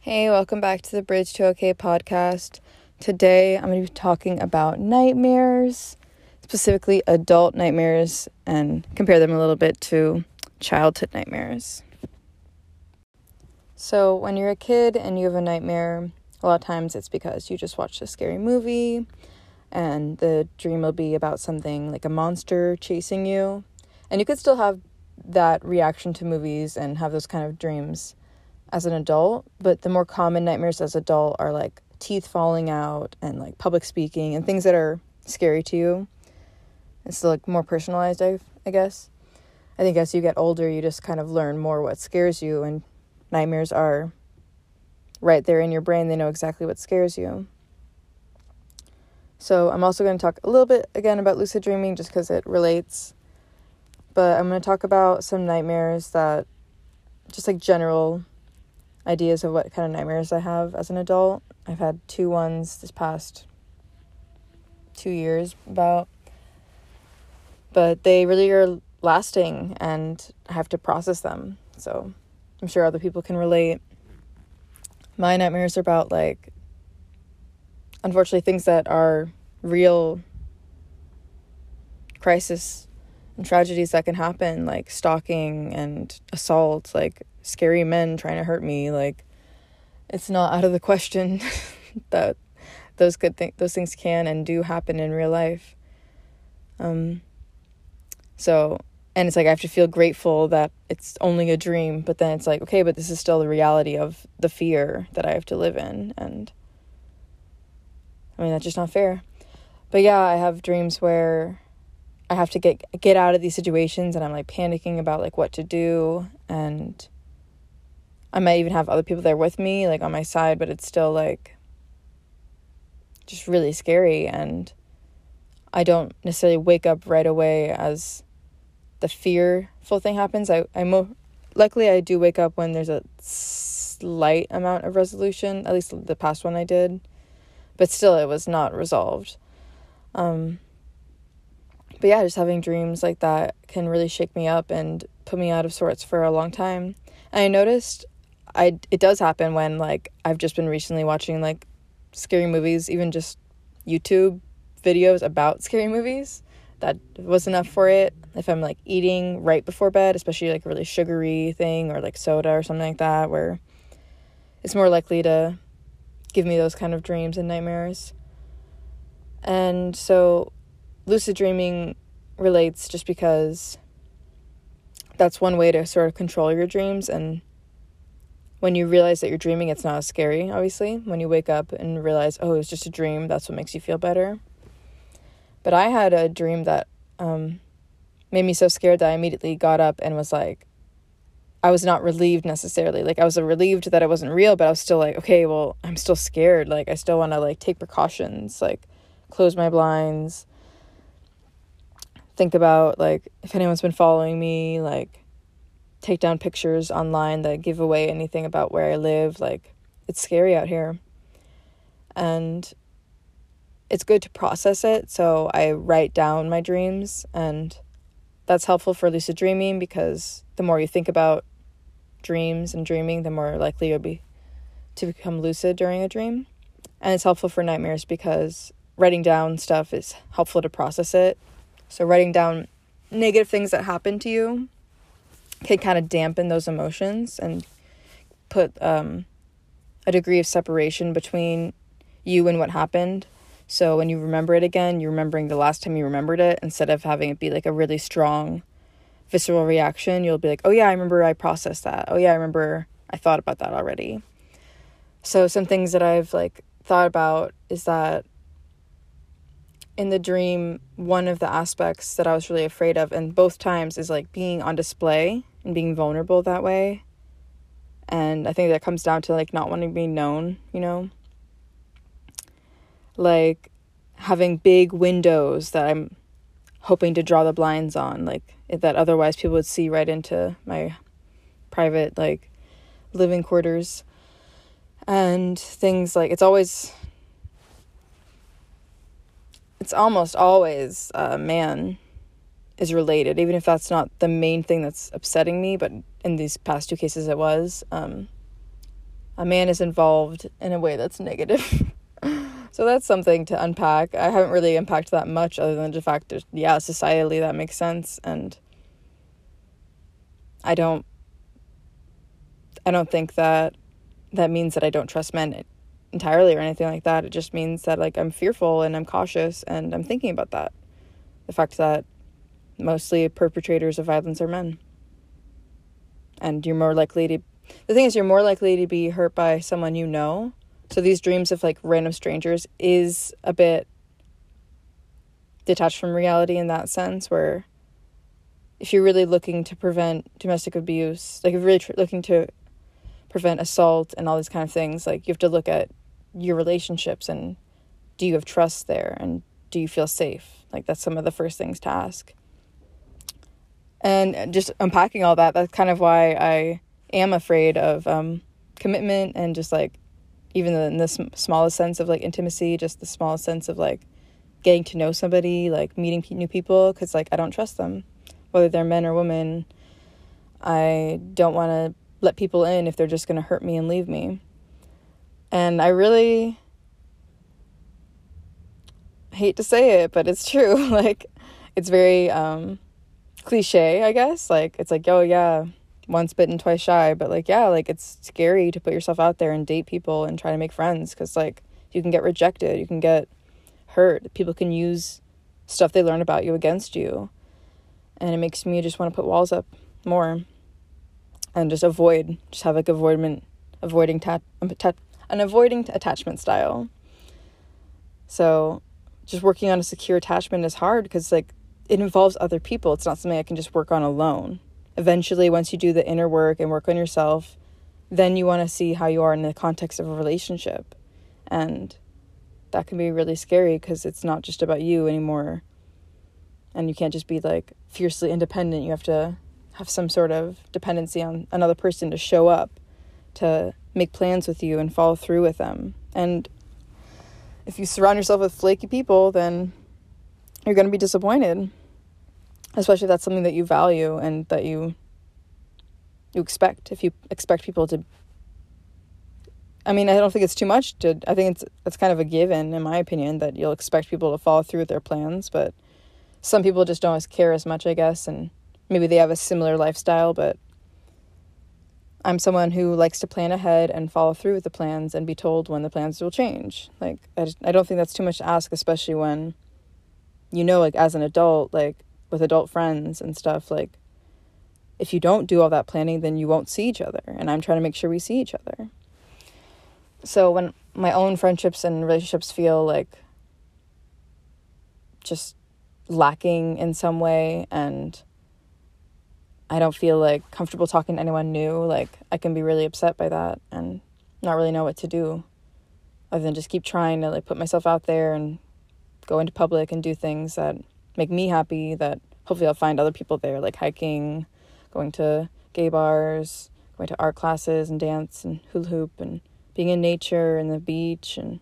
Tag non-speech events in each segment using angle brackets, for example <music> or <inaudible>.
Hey, welcome back to the Bridge to OK podcast. Today I'm going to be talking about nightmares, specifically adult nightmares, and compare them a little bit to childhood nightmares. So, when you're a kid and you have a nightmare, a lot of times it's because you just watched a scary movie and the dream will be about something like a monster chasing you. And you could still have that reaction to movies and have those kind of dreams as an adult, but the more common nightmares as adult are like teeth falling out and like public speaking and things that are scary to you. It's like more personalized, I I guess. I think as you get older, you just kind of learn more what scares you and nightmares are right there in your brain. They know exactly what scares you. So, I'm also going to talk a little bit again about lucid dreaming just because it relates. But I'm going to talk about some nightmares that just like general ideas of what kind of nightmares I have as an adult. I've had two ones this past two years about, but they really are lasting and I have to process them. So I'm sure other people can relate. My nightmares are about like, unfortunately, things that are real crisis and tragedies that can happen, like stalking and assault, like scary men trying to hurt me like it's not out of the question <laughs> that those good th- those things can and do happen in real life. Um so and it's like I have to feel grateful that it's only a dream but then it's like okay but this is still the reality of the fear that I have to live in and I mean that's just not fair. But yeah I have dreams where I have to get get out of these situations and I'm like panicking about like what to do and I might even have other people there with me, like on my side, but it's still like just really scary. And I don't necessarily wake up right away as the fearful thing happens. I, I mo- luckily I do wake up when there's a slight amount of resolution, at least the past one I did, but still it was not resolved. Um, but yeah, just having dreams like that can really shake me up and put me out of sorts for a long time. And I noticed I it does happen when like I've just been recently watching like scary movies, even just YouTube videos about scary movies. That was enough for it. If I'm like eating right before bed, especially like a really sugary thing or like soda or something like that, where it's more likely to give me those kind of dreams and nightmares. And so lucid dreaming relates just because that's one way to sort of control your dreams and when you realize that you're dreaming, it's not as scary, obviously. When you wake up and realize, oh, it's just a dream, that's what makes you feel better. But I had a dream that um, made me so scared that I immediately got up and was like, I was not relieved necessarily. Like I was relieved that it wasn't real, but I was still like, okay, well, I'm still scared. Like I still want to like take precautions, like close my blinds, think about like if anyone's been following me, like take down pictures online that give away anything about where I live. Like, it's scary out here. And it's good to process it. So I write down my dreams, and that's helpful for lucid dreaming because the more you think about dreams and dreaming, the more likely you'll be to become lucid during a dream. And it's helpful for nightmares because writing down stuff is helpful to process it. So, writing down negative things that happen to you can kind of dampen those emotions and put um, a degree of separation between you and what happened. So when you remember it again, you're remembering the last time you remembered it instead of having it be like a really strong visceral reaction. You'll be like, oh yeah, I remember I processed that. Oh yeah, I remember I thought about that already. So some things that I've like thought about is that in the dream, one of the aspects that I was really afraid of, and both times, is like being on display and being vulnerable that way. And I think that comes down to like not wanting to be known, you know? Like having big windows that I'm hoping to draw the blinds on, like that otherwise people would see right into my private, like, living quarters. And things like it's always it's almost always a man is related, even if that's not the main thing that's upsetting me. But in these past two cases, it was. Um, a man is involved in a way that's negative. <laughs> so that's something to unpack. I haven't really unpacked that much other than the fact that, yeah, societally that makes sense. And I don't, I don't think that that means that I don't trust men entirely or anything like that. It just means that like I'm fearful and I'm cautious and I'm thinking about that. The fact that mostly perpetrators of violence are men. And you're more likely to the thing is you're more likely to be hurt by someone you know. So these dreams of like random strangers is a bit detached from reality in that sense where if you're really looking to prevent domestic abuse, like if you're really tr- looking to prevent assault and all these kind of things, like you have to look at your relationships and do you have trust there and do you feel safe? Like that's some of the first things to ask. And just unpacking all that, that's kind of why I am afraid of um, commitment and just like even in the smallest sense of like intimacy, just the smallest sense of like getting to know somebody, like meeting new people, because like I don't trust them, whether they're men or women. I don't want to let people in if they're just going to hurt me and leave me. And I really hate to say it, but it's <laughs> true. like, it's very um, cliche, I guess. Like, it's like, oh, yeah, once bitten, twice shy. But, like, yeah, like, it's scary to put yourself out there and date people and try to make friends because, like, you can get rejected, you can get hurt. People can use stuff they learn about you against you. And it makes me just want to put walls up more and just avoid, just have like avoidment, avoiding tat, um, an avoiding attachment style. So, just working on a secure attachment is hard because like it involves other people. It's not something I can just work on alone. Eventually, once you do the inner work and work on yourself, then you want to see how you are in the context of a relationship. And that can be really scary because it's not just about you anymore. And you can't just be like fiercely independent. You have to have some sort of dependency on another person to show up, to make plans with you and follow through with them. And if you surround yourself with flaky people, then you're going to be disappointed. Especially if that's something that you value and that you you expect. If you expect people to I mean, I don't think it's too much to I think it's it's kind of a given in my opinion that you'll expect people to follow through with their plans, but some people just don't care as much, I guess, and maybe they have a similar lifestyle, but I'm someone who likes to plan ahead and follow through with the plans and be told when the plans will change. Like I just, I don't think that's too much to ask, especially when you know like as an adult, like with adult friends and stuff, like if you don't do all that planning, then you won't see each other. And I'm trying to make sure we see each other. So when my own friendships and relationships feel like just lacking in some way and I don't feel like comfortable talking to anyone new, like I can be really upset by that and not really know what to do other than just keep trying to like put myself out there and go into public and do things that make me happy that hopefully I'll find other people there like hiking, going to gay bars, going to art classes and dance and hula hoop and being in nature and the beach and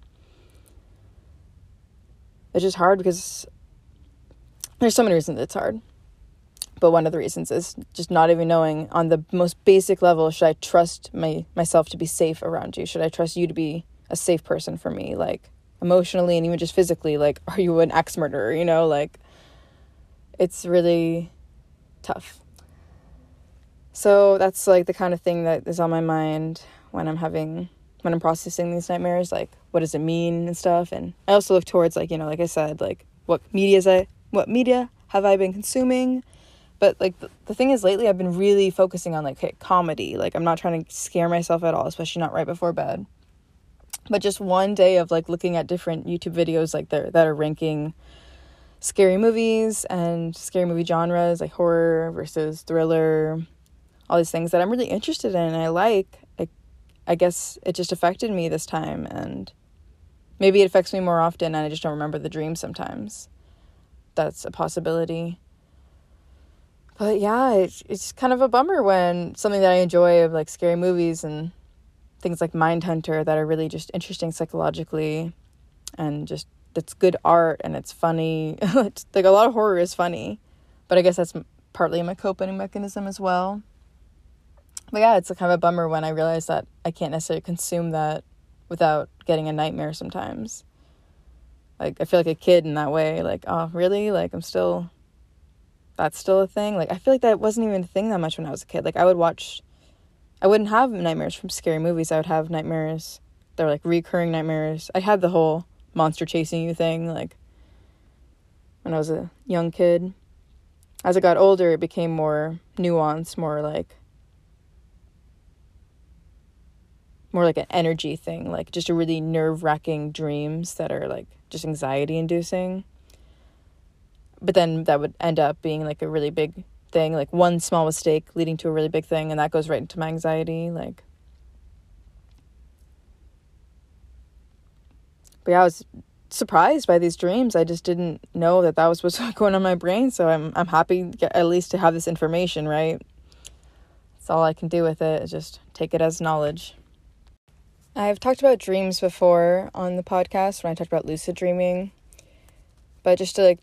it's just hard because there's so many reasons it's hard but one of the reasons is just not even knowing on the most basic level should i trust my myself to be safe around you? Should i trust you to be a safe person for me like emotionally and even just physically? Like are you an ex murderer you know? Like it's really tough. So that's like the kind of thing that is on my mind when i'm having when i'm processing these nightmares like what does it mean and stuff? And i also look towards like you know like i said like what media is i what media have i been consuming but like the, the thing is lately i've been really focusing on like okay, comedy. Like i'm not trying to scare myself at all especially not right before bed. But just one day of like looking at different youtube videos like that that are ranking scary movies and scary movie genres like horror versus thriller all these things that i'm really interested in and i like I, I guess it just affected me this time and maybe it affects me more often and i just don't remember the dreams sometimes. That's a possibility but yeah, it's, it's kind of a bummer when something that I enjoy of like scary movies and things like Mindhunter that are really just interesting psychologically and just it's good art and it's funny. <laughs> it's, like a lot of horror is funny, but I guess that's partly my coping mechanism as well. but yeah, it's kind of a bummer when I realize that I can't necessarily consume that without getting a nightmare sometimes. Like I feel like a kid in that way. Like, oh, really? Like I'm still that's still a thing. Like I feel like that wasn't even a thing that much when I was a kid. Like I would watch I wouldn't have nightmares from scary movies. I would have nightmares. They're like recurring nightmares. I had the whole monster chasing you thing like when I was a young kid. As I got older, it became more nuanced, more like more like an energy thing, like just a really nerve-wracking dreams that are like just anxiety inducing. But then that would end up being like a really big thing, like one small mistake leading to a really big thing, and that goes right into my anxiety. Like, but yeah, I was surprised by these dreams. I just didn't know that that was what's <laughs> going on in my brain. So I'm I'm happy at least to have this information, right? That's all I can do with it. Is just take it as knowledge. I've talked about dreams before on the podcast when I talked about lucid dreaming. But just to like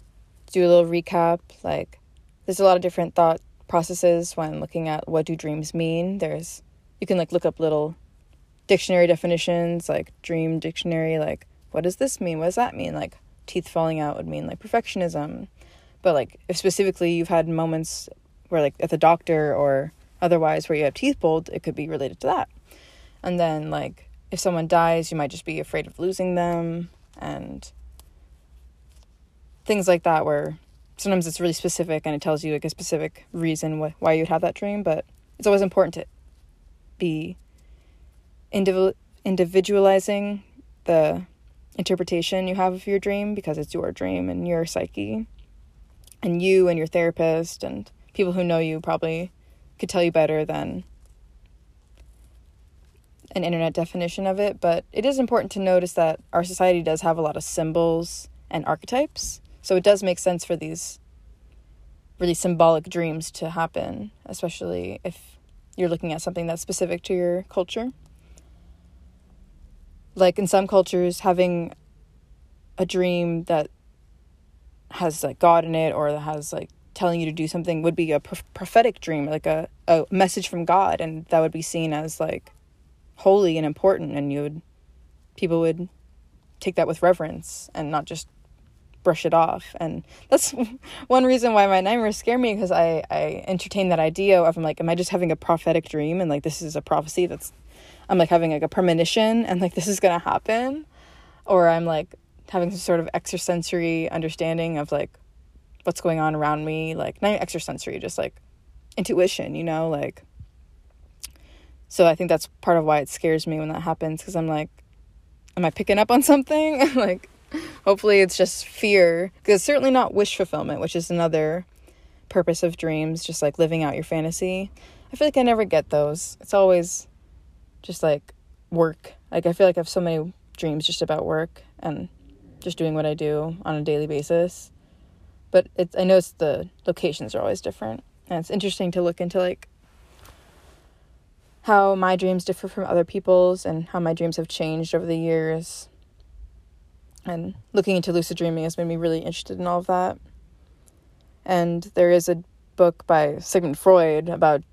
do a little recap, like there's a lot of different thought processes when looking at what do dreams mean. There's you can like look up little dictionary definitions, like dream dictionary, like what does this mean? What does that mean? Like teeth falling out would mean like perfectionism. But like if specifically you've had moments where like at the doctor or otherwise where you have teeth pulled, it could be related to that. And then like if someone dies, you might just be afraid of losing them and things like that where sometimes it's really specific and it tells you like a specific reason wh- why you'd have that dream, but it's always important to be indiv- individualizing the interpretation you have of your dream because it's your dream and your psyche. And you and your therapist and people who know you probably could tell you better than an internet definition of it, but it is important to notice that our society does have a lot of symbols and archetypes. So it does make sense for these really symbolic dreams to happen, especially if you're looking at something that's specific to your culture. Like in some cultures, having a dream that has like God in it or that has like telling you to do something would be a prophetic dream, like a, a message from God, and that would be seen as like holy and important and you would people would take that with reverence and not just brush it off. And that's <laughs> one reason why my nightmares scare me because I, I entertain that idea of I'm like am I just having a prophetic dream? And like this is a prophecy that's I'm like having like a premonition and like <laughs> this is gonna happen? Or I'm like having some sort of extrasensory understanding of like what's going on around me like not extrasensory just like intuition you know like so I think that's part of why it scares me when that happens because I'm like, am I picking up on something? <laughs> like, hopefully it's just fear because certainly not wish fulfillment, which is another purpose of dreams, just like living out your fantasy. I feel like I never get those. It's always just like work. Like, I feel like I have so many dreams just about work and just doing what I do on a daily basis. But it's, I notice the locations are always different. And it's interesting to look into like how my dreams differ from other people's and how my dreams have changed over the years. And looking into lucid dreaming has made me really interested in all of that. And there is a book by Sigmund Freud about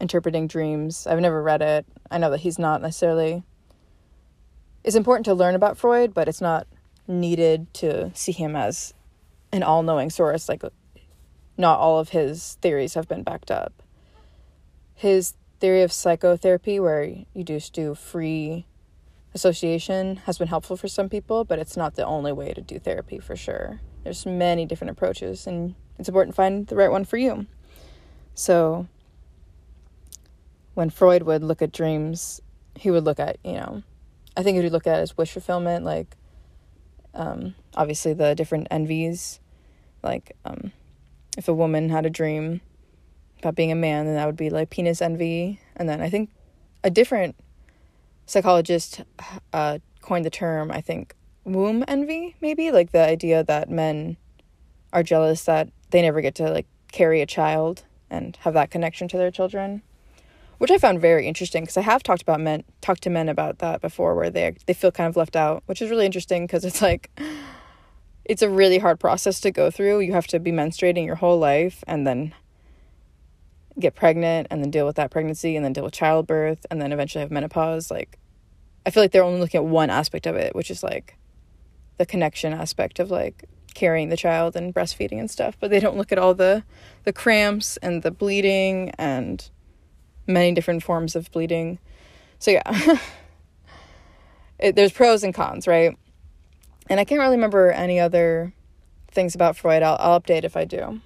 interpreting dreams. I've never read it. I know that he's not necessarily. It's important to learn about Freud, but it's not needed to see him as an all knowing source. Like, not all of his theories have been backed up. His theory of psychotherapy where you just do free association has been helpful for some people, but it's not the only way to do therapy for sure. There's many different approaches, and it's important to find the right one for you. So, when Freud would look at dreams, he would look at, you know, I think he would look at as wish fulfillment, like um, obviously the different envies. Like, um, if a woman had a dream about being a man, then that would be like penis envy. And then I think a different psychologist uh, coined the term, I think, womb envy, maybe like the idea that men are jealous that they never get to like carry a child and have that connection to their children which I found very interesting because I have talked about men talked to men about that before where they they feel kind of left out, which is really interesting because it's like it's a really hard process to go through. You have to be menstruating your whole life and then get pregnant and then deal with that pregnancy and then deal with childbirth and then eventually have menopause like i feel like they're only looking at one aspect of it which is like the connection aspect of like carrying the child and breastfeeding and stuff but they don't look at all the the cramps and the bleeding and many different forms of bleeding. So yeah. <laughs> It, there's pros and cons right? And i can't really remember any other things about freud. I'll, I'll update if i do